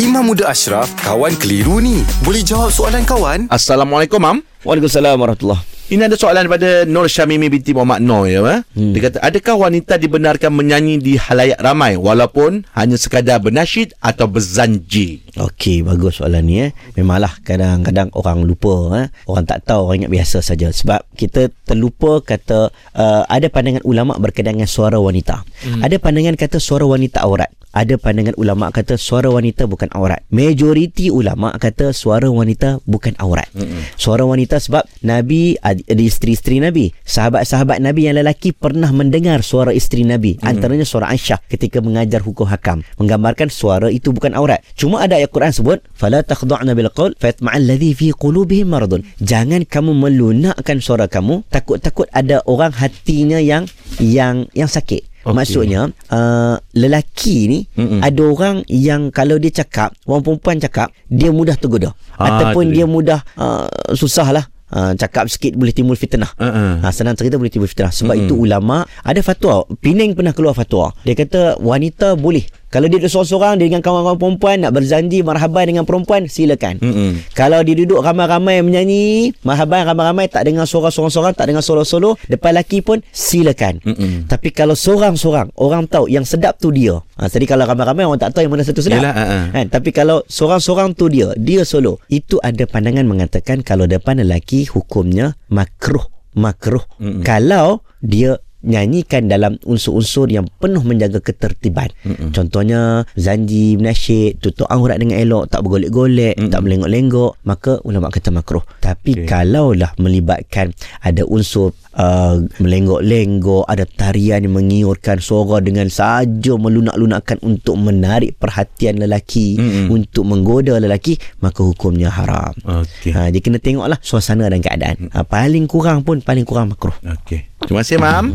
Imam Muda Ashraf, kawan keliru ni. Boleh jawab soalan kawan? Assalamualaikum, Mam. Waalaikumsalam warahmatullahi Ini ada soalan daripada Nur Syamimi binti Muhammad Noor ya. Eh? Hmm. Dia kata, adakah wanita dibenarkan menyanyi di halayak ramai walaupun hanya sekadar bernasyid atau berzanji? Okey, bagus soalan ni eh. Memanglah kadang-kadang orang lupa eh. Orang tak tahu, orang ingat biasa saja. Sebab kita terlupa kata uh, ada pandangan ulama berkaitan dengan suara wanita. Hmm. Ada pandangan kata suara wanita aurat. Ada pandangan ulama kata suara wanita bukan aurat. Majoriti ulama kata suara wanita bukan aurat. Hmm. Suara wanita sebab Nabi ada isteri-isteri Nabi. Sahabat-sahabat Nabi yang lelaki pernah mendengar suara isteri Nabi. Hmm. Antaranya suara Aisyah ketika mengajar hukum hakam. Menggambarkan suara itu bukan aurat. Cuma ada ayat Quran sebut fala takhda'na bil qaul fatma'al ladhi fi qulubihim maradun. Jangan kamu melunakkan suara kamu takut-takut ada orang hatinya yang yang yang sakit. Okay. Maksudnya uh, lelaki ni Mm-mm. ada orang yang kalau dia cakap, orang perempuan cakap, dia mudah tergoda ha, ataupun dia mudah uh, susahlah Uh, cakap sikit boleh timbul fitnah. Uh-uh. Uh, senang cerita boleh timbul fitnah. Sebab uh-uh. itu ulama ada fatwa. Pening pernah keluar fatwa. Dia kata wanita boleh kalau dia duduk seorang-seorang dia dengan kawan-kawan perempuan nak berzandi marhaban dengan perempuan silakan. Mm-hmm. Kalau dia duduk ramai-ramai menyanyi marhaban ramai-ramai tak dengar suara seorang-seorang tak dengar solo-solo depan lelaki pun silakan. Mm-hmm. Tapi kalau seorang-seorang orang tahu yang sedap tu dia. Ha, tadi kalau ramai-ramai orang tak tahu yang mana satu sedap. Yalah, uh-uh. kan? Tapi kalau seorang-seorang tu dia, dia solo. Itu ada pandangan mengatakan kalau depan lelaki hukumnya makruh makruh. Mm-hmm. Kalau dia nyanyikan dalam unsur-unsur yang penuh menjaga ketertiban. Mm-mm. Contohnya zanji, menasyid, tutup aurat dengan elok, tak bergolek-golek, Mm-mm. tak melenggok-lenggok, maka ulama kata makruh. Tapi okay. kalaulah melibatkan ada unsur uh, melenggok-lenggok, ada tarian yang mengiurkan suara dengan saja melunak-lunakkan untuk menarik perhatian lelaki, Mm-mm. untuk menggoda lelaki, maka hukumnya haram. Okay. Ha, dia kena tengoklah suasana dan keadaan. Ha, paling kurang pun paling kurang makruh. Okey. Terima kasih, Mam.